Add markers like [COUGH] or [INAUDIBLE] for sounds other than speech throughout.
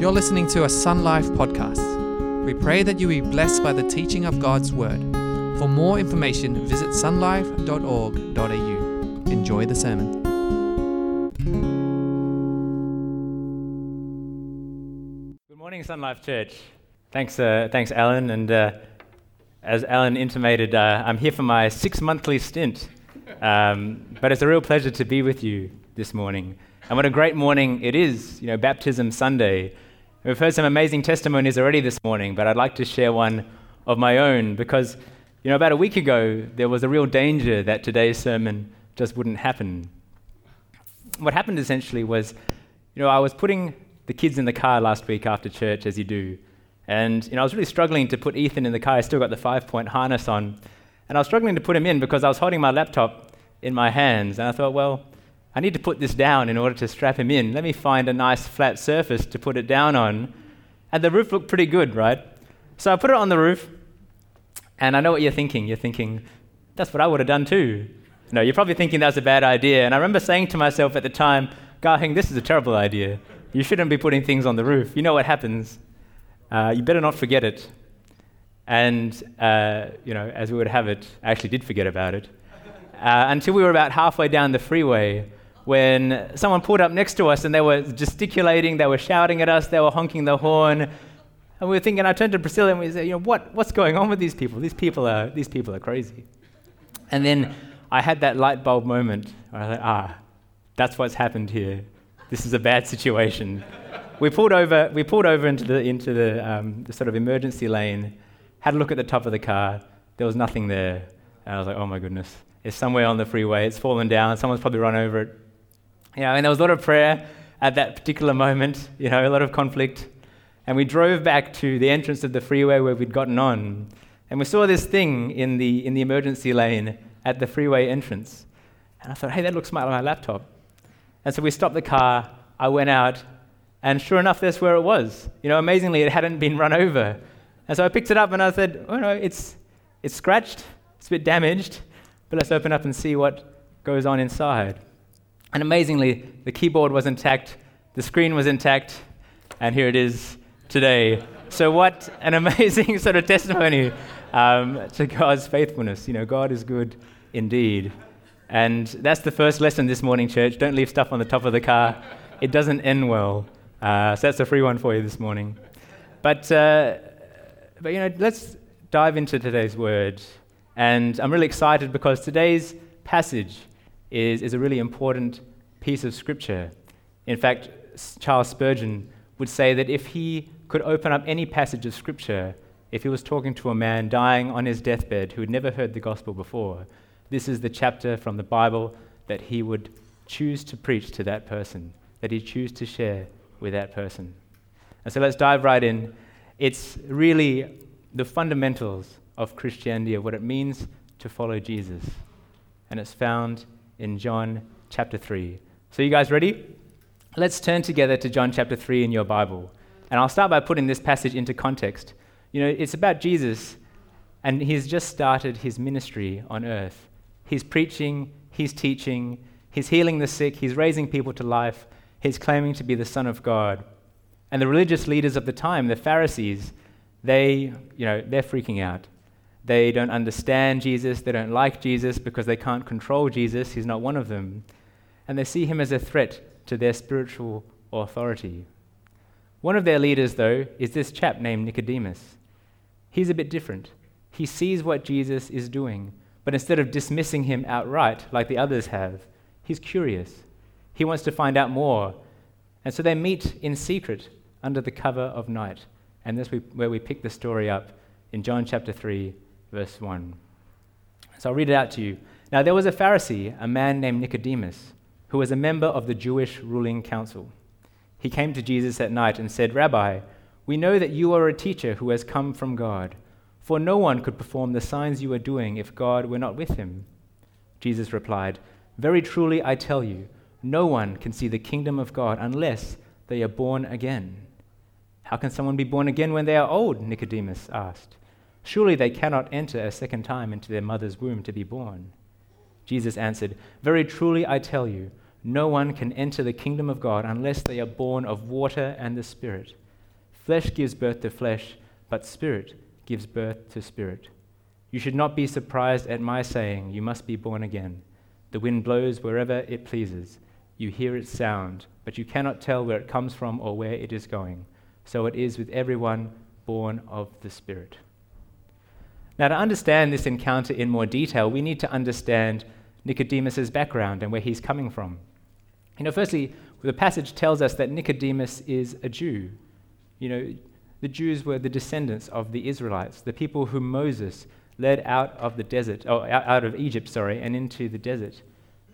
You're listening to a Sun Life podcast. We pray that you be blessed by the teaching of God's Word. For more information, visit sunlife.org.au. Enjoy the sermon. Good morning, Sun Life Church. Thanks, uh, thanks, Alan. And uh, as Alan intimated, uh, I'm here for my six monthly stint. Um, but it's a real pleasure to be with you this morning. And what a great morning it is, you know, Baptism Sunday. We've heard some amazing testimonies already this morning, but I'd like to share one of my own because, you know, about a week ago, there was a real danger that today's sermon just wouldn't happen. What happened essentially was, you know, I was putting the kids in the car last week after church, as you do, and, you know, I was really struggling to put Ethan in the car. I still got the five point harness on. And I was struggling to put him in because I was holding my laptop in my hands. And I thought, well, I need to put this down in order to strap him in. Let me find a nice flat surface to put it down on. And the roof looked pretty good, right? So I put it on the roof. And I know what you're thinking. You're thinking, that's what I would have done too. No, you're probably thinking that's a bad idea. And I remember saying to myself at the time, Garhing, this is a terrible idea. You shouldn't be putting things on the roof. You know what happens. Uh, you better not forget it. And, uh, you know, as we would have it, I actually did forget about it. Uh, until we were about halfway down the freeway when someone pulled up next to us and they were gesticulating, they were shouting at us, they were honking the horn. And we were thinking, I turned to Priscilla and we said, you know, what, what's going on with these people? These people are, these people are crazy. And then I had that light bulb moment where I thought, ah, that's what's happened here. This is a bad situation. we pulled over, we pulled over into the, into the, um, the sort of emergency lane, had a look at the top of the car. There was nothing there. And I was like, oh my goodness. It's somewhere on the freeway. It's fallen down. Someone's probably run over it. You know, and there was a lot of prayer at that particular moment, you know, a lot of conflict. And we drove back to the entrance of the freeway where we'd gotten on. And we saw this thing in the, in the emergency lane at the freeway entrance. And I thought, hey, that looks smart on my laptop. And so we stopped the car. I went out. And sure enough, that's where it was. You know, amazingly, it hadn't been run over. And so I picked it up and I said, oh no, it's, it's scratched. It's a bit damaged. But let's open up and see what goes on inside. And amazingly, the keyboard was intact, the screen was intact, and here it is today. So, what an [LAUGHS] amazing sort of testimony um, to God's faithfulness. You know, God is good indeed. And that's the first lesson this morning, church. Don't leave stuff on the top of the car, it doesn't end well. Uh, so, that's a free one for you this morning. But, uh, but, you know, let's dive into today's word. And I'm really excited because today's passage is, is a really important piece of scripture. In fact, Charles Spurgeon would say that if he could open up any passage of scripture, if he was talking to a man dying on his deathbed who had never heard the gospel before, this is the chapter from the Bible that he would choose to preach to that person, that he'd choose to share with that person. And so let's dive right in. It's really the fundamentals of Christianity, of what it means to follow Jesus. And it's found in John chapter 3. So, you guys ready? Let's turn together to John chapter 3 in your Bible. And I'll start by putting this passage into context. You know, it's about Jesus, and he's just started his ministry on earth. He's preaching, he's teaching, he's healing the sick, he's raising people to life, he's claiming to be the Son of God. And the religious leaders of the time, the Pharisees, they, you know, they're freaking out. They don't understand Jesus. They don't like Jesus because they can't control Jesus. He's not one of them. And they see him as a threat to their spiritual authority. One of their leaders, though, is this chap named Nicodemus. He's a bit different. He sees what Jesus is doing, but instead of dismissing him outright like the others have, he's curious. He wants to find out more. And so they meet in secret under the cover of night. And that's where we pick the story up in John chapter 3, verse 1. So I'll read it out to you. Now, there was a Pharisee, a man named Nicodemus, who was a member of the Jewish ruling council. He came to Jesus at night and said, Rabbi, we know that you are a teacher who has come from God, for no one could perform the signs you are doing if God were not with him. Jesus replied, Very truly I tell you, no one can see the kingdom of God unless they are born again. How can someone be born again when they are old? Nicodemus asked. Surely they cannot enter a second time into their mother's womb to be born. Jesus answered, Very truly I tell you, no one can enter the kingdom of God unless they are born of water and the Spirit. Flesh gives birth to flesh, but spirit gives birth to spirit. You should not be surprised at my saying, You must be born again. The wind blows wherever it pleases. You hear its sound, but you cannot tell where it comes from or where it is going. So it is with everyone born of the Spirit. Now, to understand this encounter in more detail, we need to understand Nicodemus' background and where he's coming from. You know, firstly, the passage tells us that Nicodemus is a Jew. You know, the Jews were the descendants of the Israelites, the people whom Moses led out of the desert, oh, or out of Egypt, sorry, and into the desert,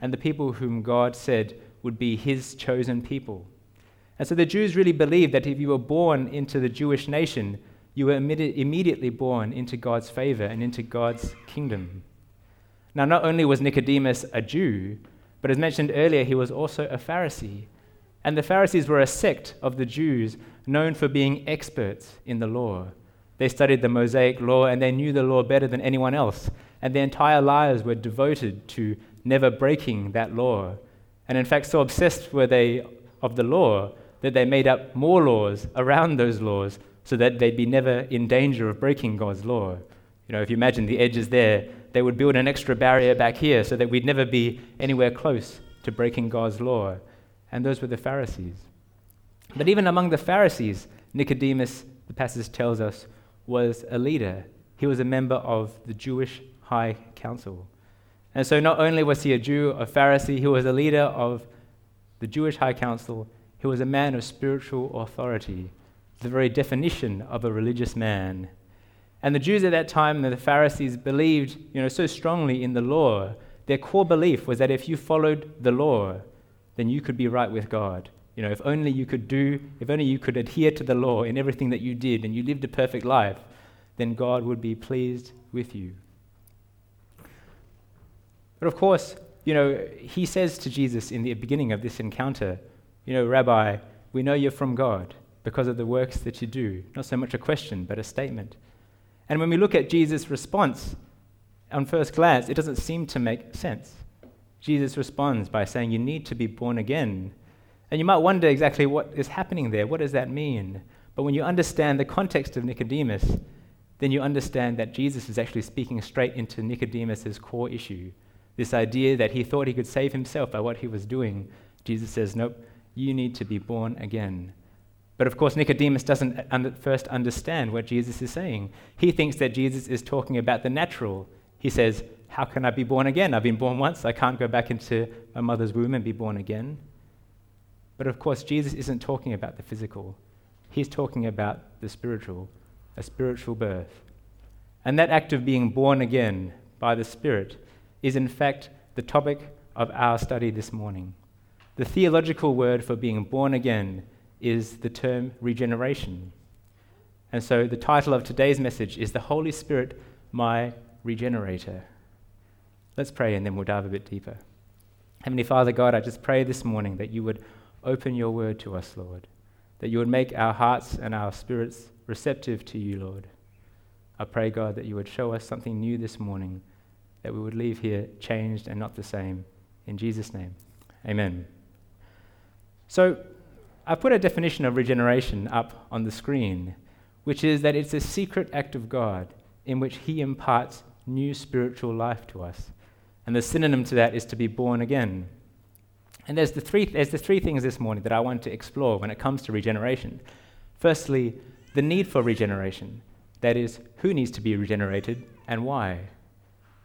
and the people whom God said would be his chosen people. And so the Jews really believed that if you were born into the Jewish nation, you were immediately born into God's favor and into God's kingdom. Now, not only was Nicodemus a Jew, but as mentioned earlier, he was also a Pharisee. And the Pharisees were a sect of the Jews known for being experts in the law. They studied the Mosaic law and they knew the law better than anyone else. And their entire lives were devoted to never breaking that law. And in fact, so obsessed were they of the law that they made up more laws around those laws so that they'd be never in danger of breaking God's law. You know, if you imagine the edges there, they would build an extra barrier back here so that we'd never be anywhere close to breaking God's law. And those were the Pharisees. But even among the Pharisees, Nicodemus, the passage tells us, was a leader. He was a member of the Jewish High Council. And so not only was he a Jew, a Pharisee, he was a leader of the Jewish High Council, he was a man of spiritual authority, the very definition of a religious man. And the Jews at that time, the Pharisees, believed you know, so strongly in the law. Their core belief was that if you followed the law, then you could be right with God. You know, if only you could do, if only you could adhere to the law in everything that you did and you lived a perfect life, then God would be pleased with you. But of course, you know, he says to Jesus in the beginning of this encounter, you know, Rabbi, we know you're from God because of the works that you do. Not so much a question, but a statement. And when we look at Jesus' response on first glance, it doesn't seem to make sense. Jesus responds by saying, You need to be born again. And you might wonder exactly what is happening there. What does that mean? But when you understand the context of Nicodemus, then you understand that Jesus is actually speaking straight into Nicodemus' core issue. This idea that he thought he could save himself by what he was doing. Jesus says, Nope, you need to be born again. But of course, Nicodemus doesn't first understand what Jesus is saying. He thinks that Jesus is talking about the natural. He says, How can I be born again? I've been born once. I can't go back into my mother's womb and be born again. But of course, Jesus isn't talking about the physical, he's talking about the spiritual, a spiritual birth. And that act of being born again by the Spirit is, in fact, the topic of our study this morning. The theological word for being born again is the term regeneration. And so the title of today's message is The Holy Spirit, My Regenerator. Let's pray and then we'll dive a bit deeper. Heavenly Father, God, I just pray this morning that you would open your word to us, Lord, that you would make our hearts and our spirits receptive to you, Lord. I pray, God, that you would show us something new this morning, that we would leave here changed and not the same. In Jesus' name, amen. So, I put a definition of regeneration up on the screen, which is that it's a secret act of God in which He imparts new spiritual life to us. And the synonym to that is to be born again. And there's the, three, there's the three things this morning that I want to explore when it comes to regeneration. Firstly, the need for regeneration. That is, who needs to be regenerated and why.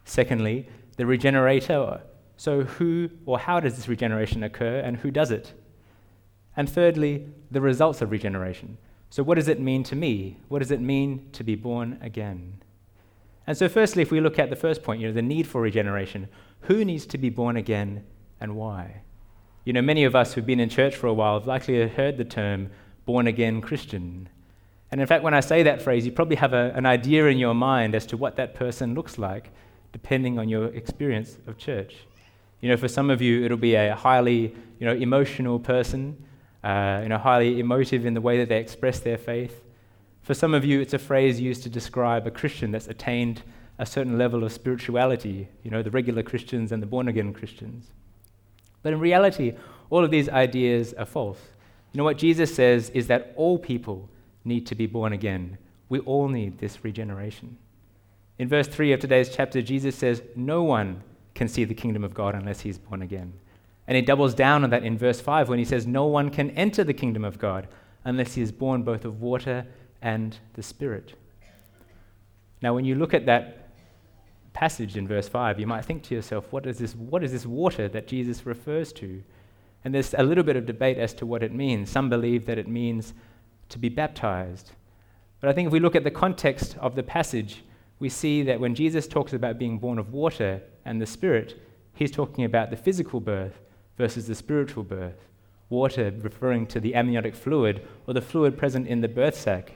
Secondly, the regenerator. So, who or how does this regeneration occur and who does it? And thirdly, the results of regeneration. So, what does it mean to me? What does it mean to be born again? And so, firstly, if we look at the first point, you know, the need for regeneration, who needs to be born again and why? You know, many of us who've been in church for a while have likely heard the term born again Christian. And in fact, when I say that phrase, you probably have a, an idea in your mind as to what that person looks like, depending on your experience of church. You know, for some of you, it'll be a highly you know, emotional person, uh, you know, highly emotive in the way that they express their faith. For some of you, it's a phrase used to describe a Christian that's attained a certain level of spirituality, you know, the regular Christians and the born again Christians. But in reality, all of these ideas are false. You know what Jesus says is that all people need to be born again. We all need this regeneration. In verse 3 of today's chapter, Jesus says, No one can see the kingdom of God unless he's born again. And he doubles down on that in verse 5 when he says, No one can enter the kingdom of God unless he is born both of water and the Spirit. Now, when you look at that passage in verse 5, you might think to yourself, what is this, what is this water that Jesus refers to? And there's a little bit of debate as to what it means. Some believe that it means to be baptized. But I think if we look at the context of the passage, we see that when Jesus talks about being born of water and the Spirit, he's talking about the physical birth versus the spiritual birth. Water referring to the amniotic fluid or the fluid present in the birth sac.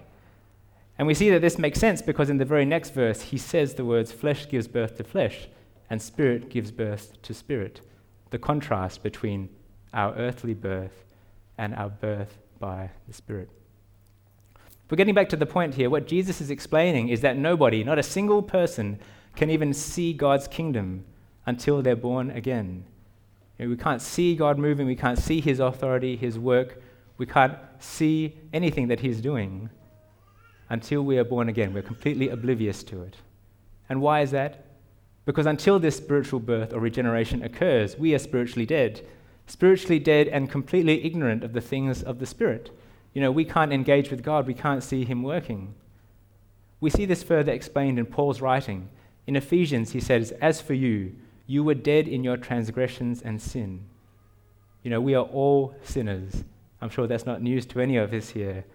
And we see that this makes sense because in the very next verse, he says the words, flesh gives birth to flesh, and spirit gives birth to spirit. The contrast between our earthly birth and our birth by the Spirit. But getting back to the point here, what Jesus is explaining is that nobody, not a single person, can even see God's kingdom until they're born again. You know, we can't see God moving, we can't see His authority, His work, we can't see anything that He's doing until we are born again. We're completely oblivious to it. And why is that? Because until this spiritual birth or regeneration occurs, we are spiritually dead. Spiritually dead and completely ignorant of the things of the Spirit. You know, we can't engage with God, we can't see Him working. We see this further explained in Paul's writing. In Ephesians, he says, As for you, you were dead in your transgressions and sin. You know, we are all sinners. I'm sure that's not news to any of us here.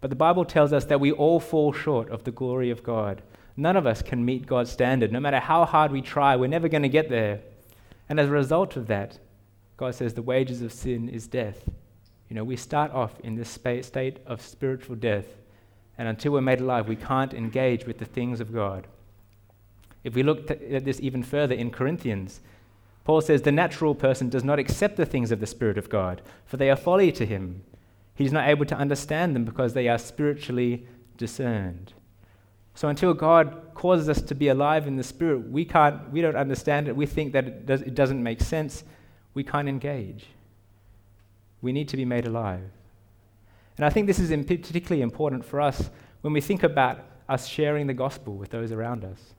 But the Bible tells us that we all fall short of the glory of God. None of us can meet God's standard. No matter how hard we try, we're never going to get there. And as a result of that, God says the wages of sin is death. You know, we start off in this state of spiritual death, and until we're made alive, we can't engage with the things of God. If we look at this even further in Corinthians, Paul says, The natural person does not accept the things of the Spirit of God, for they are folly to him. He's not able to understand them because they are spiritually discerned. So until God causes us to be alive in the Spirit, we, can't, we don't understand it. We think that it, does, it doesn't make sense. We can't engage. We need to be made alive. And I think this is particularly important for us when we think about us sharing the gospel with those around us.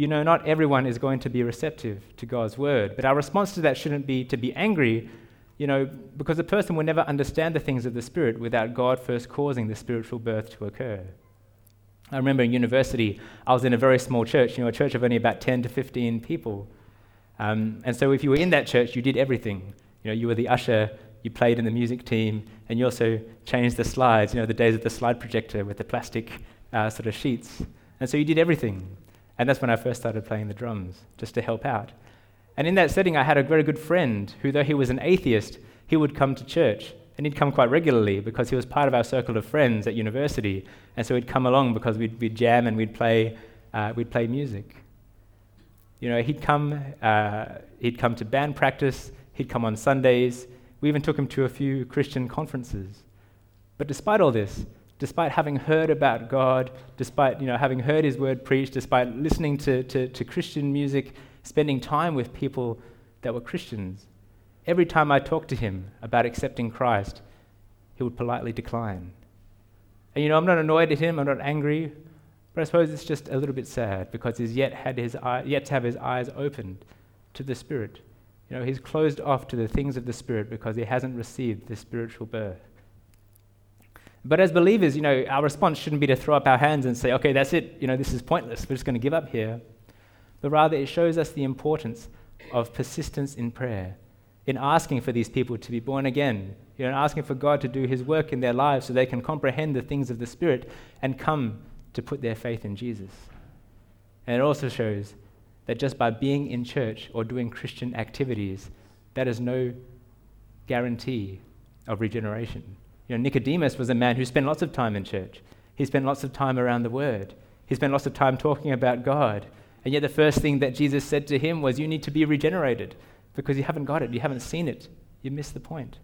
You know, not everyone is going to be receptive to God's word, but our response to that shouldn't be to be angry, you know, because a person will never understand the things of the Spirit without God first causing the spiritual birth to occur. I remember in university, I was in a very small church, you know, a church of only about 10 to 15 people. Um, and so if you were in that church, you did everything. You know, you were the usher, you played in the music team, and you also changed the slides, you know, the days of the slide projector with the plastic uh, sort of sheets. And so you did everything. And that's when I first started playing the drums, just to help out. And in that setting, I had a very good friend who, though he was an atheist, he would come to church. And he'd come quite regularly because he was part of our circle of friends at university. And so he'd come along because we'd, we'd jam and we'd play, uh, we'd play music. You know, he'd come, uh, he'd come to band practice, he'd come on Sundays, we even took him to a few Christian conferences. But despite all this, despite having heard about God, despite you know, having heard his word preached, despite listening to, to, to Christian music, spending time with people that were Christians, every time I talked to him about accepting Christ, he would politely decline. And you know, I'm not annoyed at him, I'm not angry, but I suppose it's just a little bit sad because he's yet had his eye, yet to have his eyes opened to the Spirit. You know, he's closed off to the things of the Spirit because he hasn't received the spiritual birth. But as believers, you know, our response shouldn't be to throw up our hands and say, okay, that's it, you know, this is pointless, we're just going to give up here. But rather, it shows us the importance of persistence in prayer, in asking for these people to be born again, you know, asking for God to do his work in their lives so they can comprehend the things of the Spirit and come to put their faith in Jesus. And it also shows that just by being in church or doing Christian activities, that is no guarantee of regeneration. You know, Nicodemus was a man who spent lots of time in church. He spent lots of time around the Word. He spent lots of time talking about God. And yet, the first thing that Jesus said to him was, You need to be regenerated because you haven't got it, you haven't seen it, you missed the point.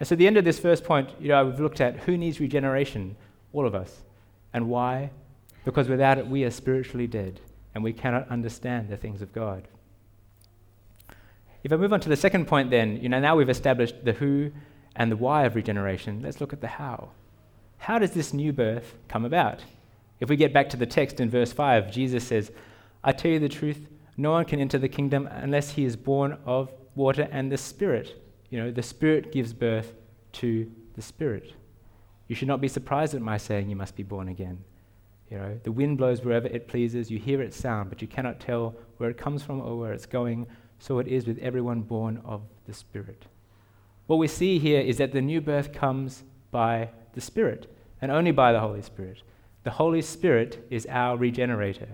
And so, at the end of this first point, you know, we've looked at who needs regeneration? All of us. And why? Because without it, we are spiritually dead and we cannot understand the things of God. If I move on to the second point, then, you know, now we've established the who and the why of regeneration, let's look at the how. how does this new birth come about? If we get back to the text in verse 5, Jesus says, I tell you the truth, no one can enter the kingdom unless he is born of water and the Spirit. You know, the Spirit gives birth to the Spirit. You should not be surprised at my saying you must be born again. You know, the wind blows wherever it pleases, you hear its sound, but you cannot tell where it comes from or where it's going. So it is with everyone born of the Spirit. What we see here is that the new birth comes by the Spirit, and only by the Holy Spirit. The Holy Spirit is our regenerator.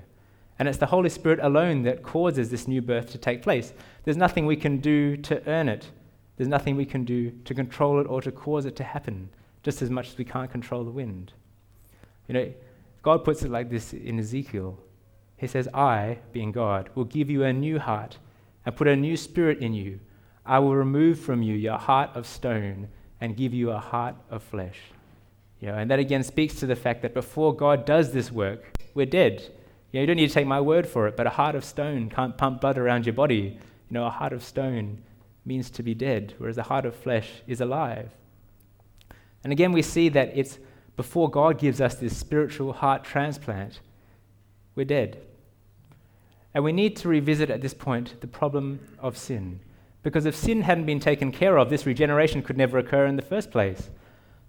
And it's the Holy Spirit alone that causes this new birth to take place. There's nothing we can do to earn it. There's nothing we can do to control it or to cause it to happen, just as much as we can't control the wind. You know, God puts it like this in Ezekiel. He says, I, being God, will give you a new heart and put a new spirit in you. I will remove from you your heart of stone and give you a heart of flesh. You know, and that again speaks to the fact that before God does this work, we're dead. You, know, you don't need to take my word for it, but a heart of stone can't pump blood around your body. You know, a heart of stone means to be dead, whereas a heart of flesh is alive. And again, we see that it's before God gives us this spiritual heart transplant, we're dead. And we need to revisit at this point the problem of sin. Because if sin hadn't been taken care of, this regeneration could never occur in the first place.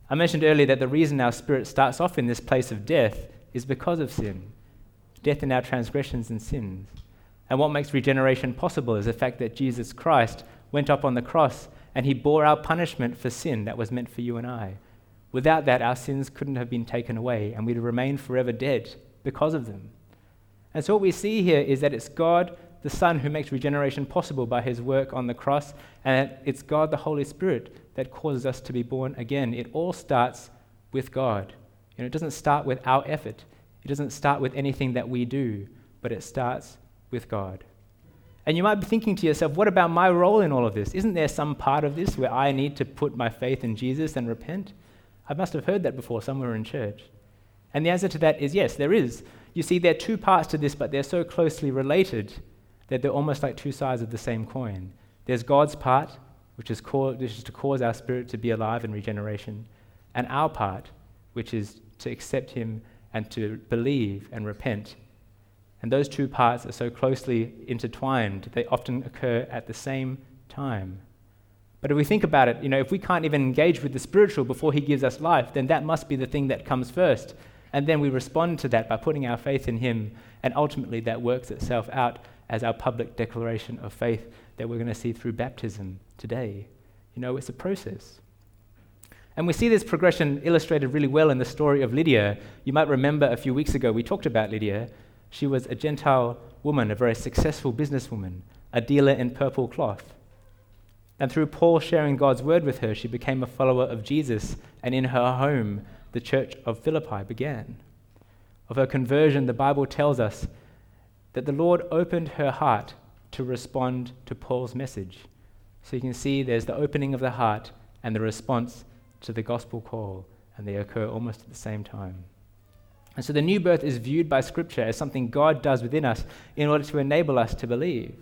I mentioned earlier that the reason our spirit starts off in this place of death is because of sin death in our transgressions and sins. And what makes regeneration possible is the fact that Jesus Christ went up on the cross and he bore our punishment for sin that was meant for you and I. Without that, our sins couldn't have been taken away and we'd remain forever dead because of them. And so, what we see here is that it's God the Son who makes regeneration possible by his work on the cross, and it's God the Holy Spirit that causes us to be born again. It all starts with God. You know, it doesn't start with our effort, it doesn't start with anything that we do, but it starts with God. And you might be thinking to yourself, what about my role in all of this? Isn't there some part of this where I need to put my faith in Jesus and repent? I must have heard that before somewhere in church. And the answer to that is yes, there is. You see, there are two parts to this, but they're so closely related that they're almost like two sides of the same coin. There's God's part, which is, which is to cause our spirit to be alive in regeneration, and our part, which is to accept Him and to believe and repent. And those two parts are so closely intertwined, they often occur at the same time. But if we think about it, you know, if we can't even engage with the spiritual before He gives us life, then that must be the thing that comes first. And then we respond to that by putting our faith in Him, and ultimately that works itself out as our public declaration of faith that we're going to see through baptism today. You know, it's a process. And we see this progression illustrated really well in the story of Lydia. You might remember a few weeks ago we talked about Lydia. She was a Gentile woman, a very successful businesswoman, a dealer in purple cloth. And through Paul sharing God's word with her, she became a follower of Jesus, and in her home, the church of Philippi began. Of her conversion, the Bible tells us that the Lord opened her heart to respond to Paul's message. So you can see there's the opening of the heart and the response to the gospel call, and they occur almost at the same time. And so the new birth is viewed by Scripture as something God does within us in order to enable us to believe.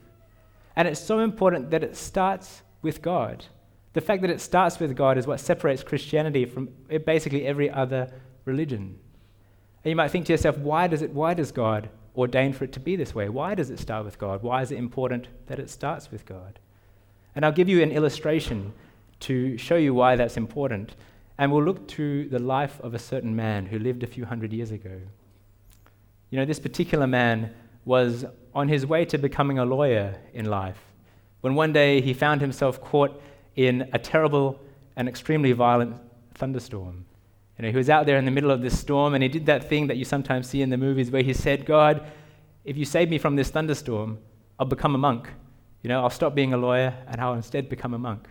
And it's so important that it starts with God. The fact that it starts with God is what separates Christianity from basically every other religion. And you might think to yourself, why does, it, why does God ordain for it to be this way? Why does it start with God? Why is it important that it starts with God? And I'll give you an illustration to show you why that's important. And we'll look to the life of a certain man who lived a few hundred years ago. You know, this particular man was on his way to becoming a lawyer in life when one day he found himself caught in a terrible and extremely violent thunderstorm. You know, he was out there in the middle of this storm and he did that thing that you sometimes see in the movies where he said, God, if you save me from this thunderstorm, I'll become a monk. You know, I'll stop being a lawyer and I'll instead become a monk.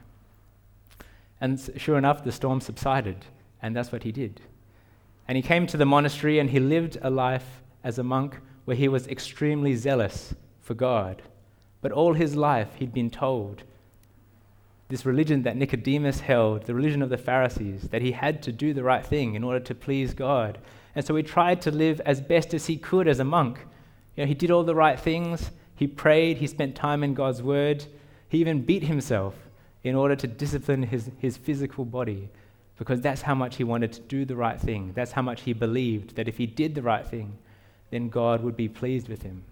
And sure enough, the storm subsided, and that's what he did. And he came to the monastery and he lived a life as a monk where he was extremely zealous for God. But all his life, he'd been told this religion that Nicodemus held, the religion of the Pharisees, that he had to do the right thing in order to please God. And so he tried to live as best as he could as a monk. You know, he did all the right things, he prayed, he spent time in God's word, he even beat himself in order to discipline his, his physical body. because that's how much he wanted to do the right thing. That's how much he believed that if he did the right thing, then God would be pleased with him.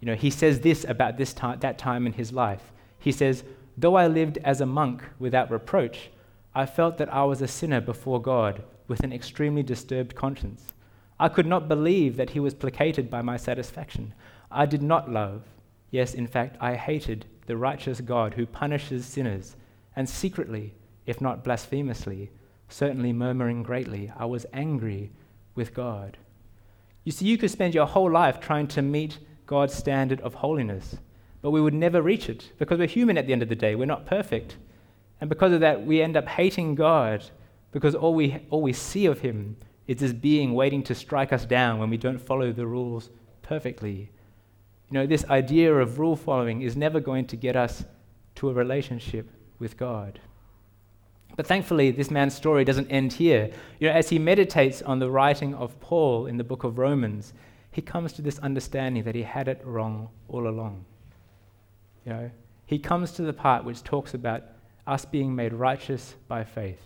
You know, he says this about this time, that time in his life. He says, Though I lived as a monk without reproach, I felt that I was a sinner before God with an extremely disturbed conscience. I could not believe that he was placated by my satisfaction. I did not love, yes, in fact, I hated the righteous God who punishes sinners, and secretly, if not blasphemously, certainly murmuring greatly, I was angry with God. You see, you could spend your whole life trying to meet God's standard of holiness, but we would never reach it because we're human at the end of the day. We're not perfect. And because of that, we end up hating God because all we, all we see of Him is this being waiting to strike us down when we don't follow the rules perfectly. You know, this idea of rule following is never going to get us to a relationship with God. But thankfully, this man's story doesn't end here. You know, as he meditates on the writing of Paul in the book of Romans, he comes to this understanding that he had it wrong all along. You know, he comes to the part which talks about us being made righteous by faith,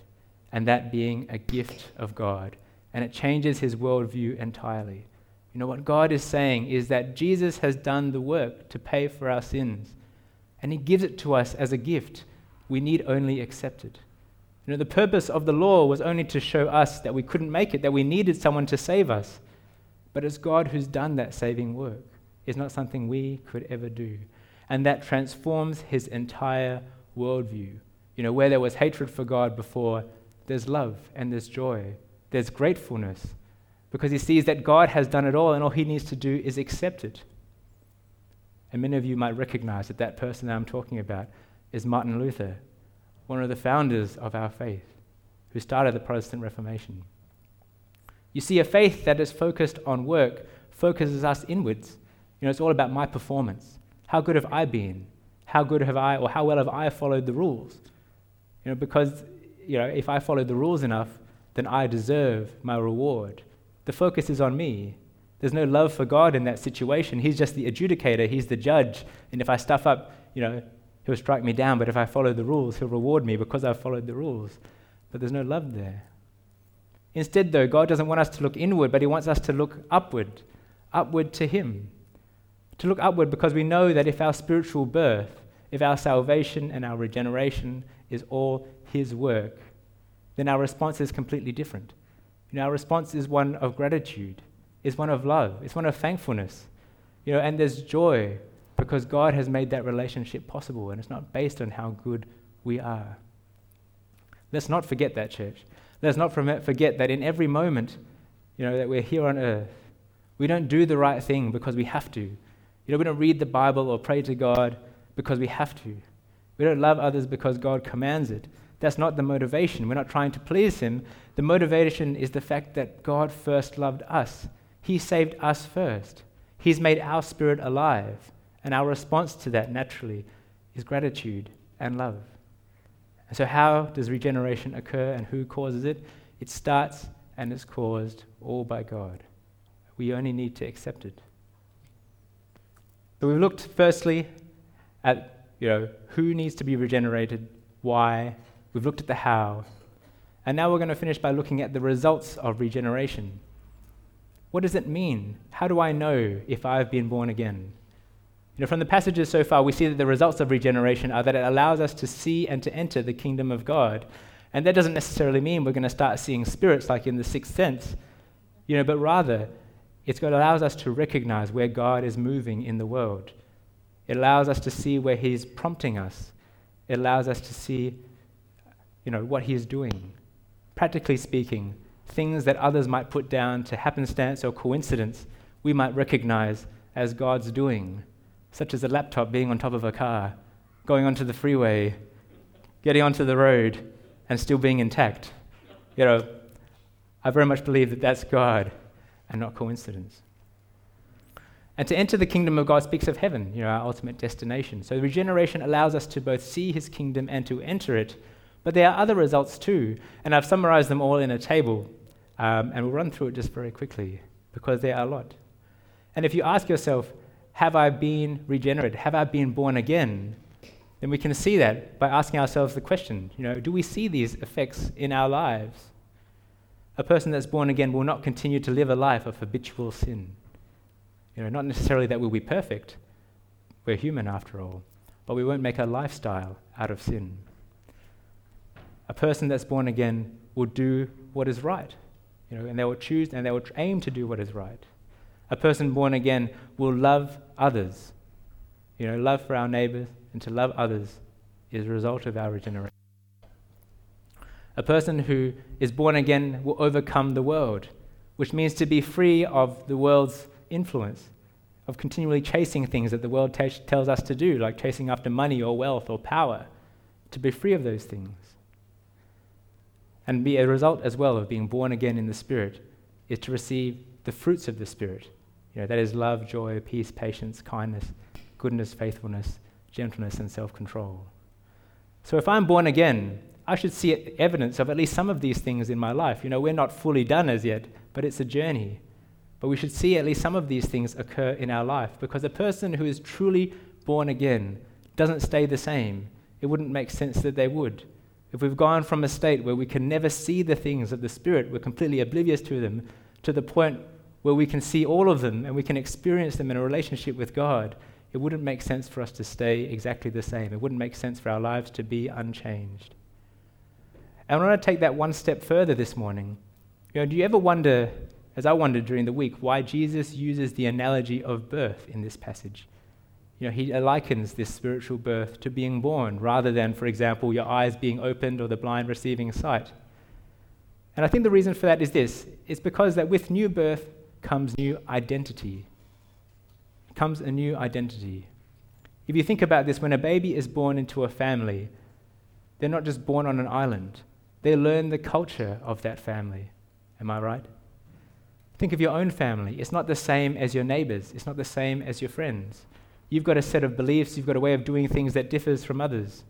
and that being a gift of God. And it changes his worldview entirely. You know, what God is saying is that Jesus has done the work to pay for our sins, and he gives it to us as a gift. We need only accept it. You know, the purpose of the law was only to show us that we couldn't make it, that we needed someone to save us. But it's God who's done that saving work. It's not something we could ever do. And that transforms his entire worldview. You know, where there was hatred for God before, there's love and there's joy, there's gratefulness, because he sees that God has done it all and all he needs to do is accept it. And many of you might recognize that that person that I'm talking about is Martin Luther, one of the founders of our faith, who started the Protestant Reformation. You see, a faith that is focused on work focuses us inwards. You know, it's all about my performance. How good have I been? How good have I, or how well have I followed the rules? You know, because, you know, if I follow the rules enough, then I deserve my reward. The focus is on me. There's no love for God in that situation. He's just the adjudicator, He's the judge. And if I stuff up, you know, He'll strike me down, but if I follow the rules, He'll reward me because I've followed the rules. But there's no love there. Instead, though, God doesn't want us to look inward, but He wants us to look upward, upward to Him. To look upward because we know that if our spiritual birth, if our salvation and our regeneration is all His work, then our response is completely different. You know, our response is one of gratitude, is one of love, it's one of thankfulness. You know, and there's joy because God has made that relationship possible and it's not based on how good we are. Let's not forget that, church. Let's not forget that in every moment, you know, that we're here on earth, we don't do the right thing because we have to. You know, we don't read the Bible or pray to God because we have to. We don't love others because God commands it. That's not the motivation. We're not trying to please Him. The motivation is the fact that God first loved us. He saved us first. He's made our spirit alive. And our response to that naturally is gratitude and love. And so, how does regeneration occur and who causes it? It starts and is caused all by God. We only need to accept it. So, we've looked firstly at you know, who needs to be regenerated, why. We've looked at the how. And now we're going to finish by looking at the results of regeneration. What does it mean? How do I know if I've been born again? You know, from the passages so far, we see that the results of regeneration are that it allows us to see and to enter the kingdom of God. And that doesn't necessarily mean we're going to start seeing spirits like in the sixth sense, you know, but rather it allows us to recognize where God is moving in the world. It allows us to see where He's prompting us. It allows us to see, you know, what He is doing. Practically speaking, things that others might put down to happenstance or coincidence, we might recognize as God's doing such as a laptop being on top of a car, going onto the freeway, getting onto the road, and still being intact. You know, I very much believe that that's God and not coincidence. And to enter the kingdom of God speaks of heaven, you know, our ultimate destination. So regeneration allows us to both see his kingdom and to enter it. But there are other results too, and I've summarized them all in a table, um, and we'll run through it just very quickly because there are a lot. And if you ask yourself, have I been regenerated? Have I been born again? then we can see that by asking ourselves the question, you know, do we see these effects in our lives? A person that's born again will not continue to live a life of habitual sin. You know, not necessarily that we'll be perfect. We're human after all. But we won't make a lifestyle out of sin. A person that's born again will do what is right. You know, and they will choose and they will aim to do what is right. A person born again will love others. You know, love for our neighbors and to love others is a result of our regeneration. A person who is born again will overcome the world, which means to be free of the world's influence, of continually chasing things that the world t- tells us to do, like chasing after money or wealth or power, to be free of those things. And be a result as well of being born again in the Spirit is to receive the fruits of the Spirit. You know, that is love, joy, peace, patience, kindness, goodness, faithfulness, gentleness, and self control. So if I'm born again, I should see evidence of at least some of these things in my life. You know, we're not fully done as yet, but it's a journey. But we should see at least some of these things occur in our life because a person who is truly born again doesn't stay the same. It wouldn't make sense that they would. If we've gone from a state where we can never see the things of the Spirit, we're completely oblivious to them, to the point where we can see all of them and we can experience them in a relationship with God, it wouldn't make sense for us to stay exactly the same. It wouldn't make sense for our lives to be unchanged. And I want to take that one step further this morning. You know, do you ever wonder, as I wondered during the week, why Jesus uses the analogy of birth in this passage? You know, he likens this spiritual birth to being born rather than, for example, your eyes being opened or the blind receiving sight. And I think the reason for that is this it's because that with new birth comes new identity. Comes a new identity. If you think about this, when a baby is born into a family, they're not just born on an island, they learn the culture of that family. Am I right? Think of your own family. It's not the same as your neighbors, it's not the same as your friends. You've got a set of beliefs, you've got a way of doing things that differs from others.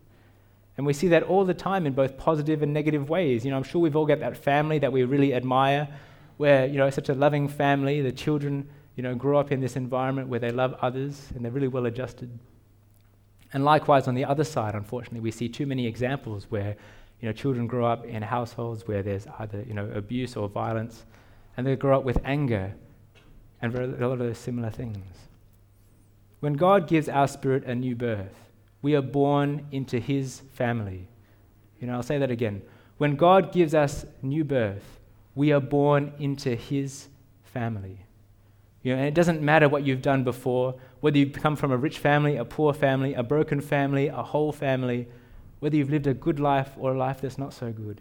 And we see that all the time in both positive and negative ways. You know, I'm sure we've all got that family that we really admire, where, you know, it's such a loving family, the children, you know, grow up in this environment where they love others and they're really well adjusted. And likewise, on the other side, unfortunately, we see too many examples where, you know, children grow up in households where there's either, you know, abuse or violence, and they grow up with anger and a lot of those similar things. When God gives our spirit a new birth, we are born into his family. You know, I'll say that again. When God gives us new birth, we are born into his family. You know, and it doesn't matter what you've done before, whether you've come from a rich family, a poor family, a broken family, a whole family, whether you've lived a good life or a life that's not so good,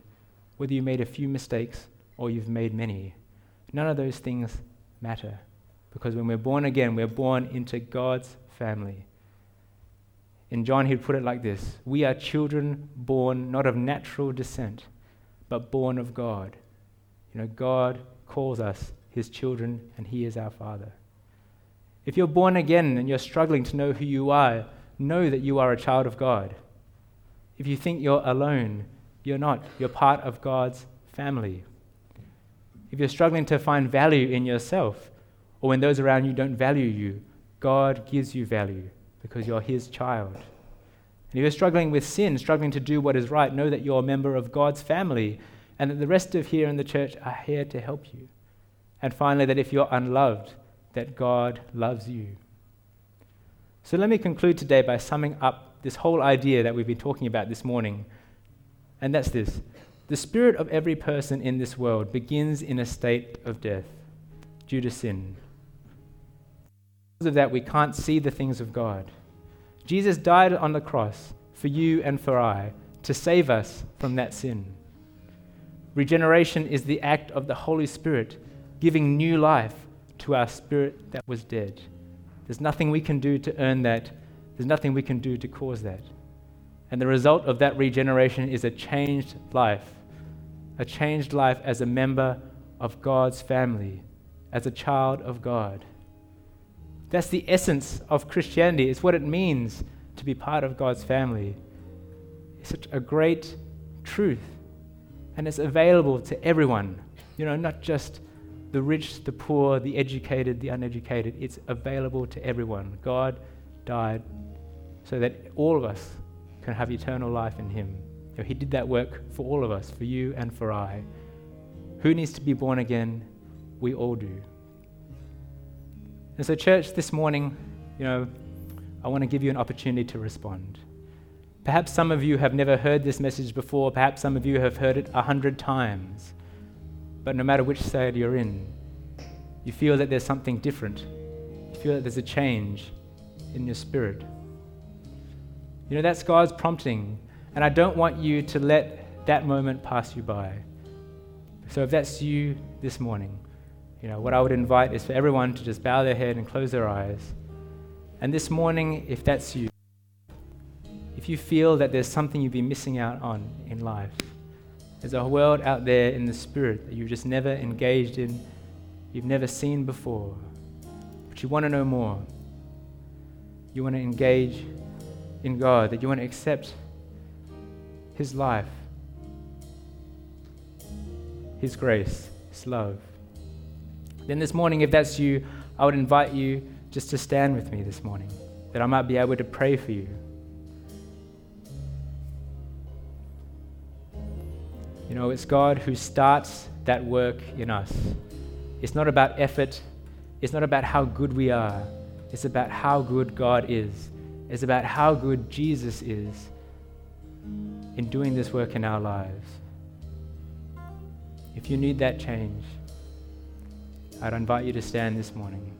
whether you made a few mistakes or you've made many. None of those things matter. Because when we're born again, we're born into God's family. In John, he'd put it like this We are children born not of natural descent, but born of God. You know, God calls us his children, and he is our Father. If you're born again and you're struggling to know who you are, know that you are a child of God. If you think you're alone, you're not. You're part of God's family. If you're struggling to find value in yourself, or when those around you don't value you, God gives you value because you're His child. And if you're struggling with sin, struggling to do what is right, know that you're a member of God's family and that the rest of here in the church are here to help you. And finally, that if you're unloved, that God loves you. So let me conclude today by summing this whole idea that we've been talking about this morning. And that's this the spirit of every person in this world begins in a state of death due to sin. Because of that, we can't see the things of God. Jesus died on the cross for you and for I to save us from that sin. Regeneration is the act of the Holy Spirit giving new life to our spirit that was dead. There's nothing we can do to earn that, there's nothing we can do to cause that. And the result of that regeneration is a changed life, a changed life as a member of God's family, as a child of God. That's the essence of Christianity. It's what it means to be part of God's family. It's such a great truth. And it's available to everyone, you know, not just the rich, the poor, the educated, the uneducated. It's available to everyone. God died so that all of us can have eternal life in Him. He did that work for all of us, for you and for I. Who needs to be born again? We all do. And so, church, this morning, you know, I want to give you an opportunity to respond. Perhaps some of you have never heard this message before, perhaps some of you have heard it a hundred times. But no matter which side you're in, you feel that there's something different. You feel that there's a change in your spirit. You know, that's God's prompting, and I don't want you to let that moment pass you by. So if that's you this morning, you know, what I would invite is for everyone to just bow their head and close their eyes. And this morning, if that's you, if you feel that there's something you've been missing out on in life, there's a world out there in the spirit that you've just never engaged in, you've never seen before, but you want to know more. You want to engage in God, that you want to accept His life, His grace, His love. Then this morning, if that's you, I would invite you just to stand with me this morning, that I might be able to pray for you. You know, it's God who starts that work in us. It's not about effort, it's not about how good we are, it's about how good God is. It's about how good Jesus is in doing this work in our lives. If you need that change, I'd invite you to stand this morning.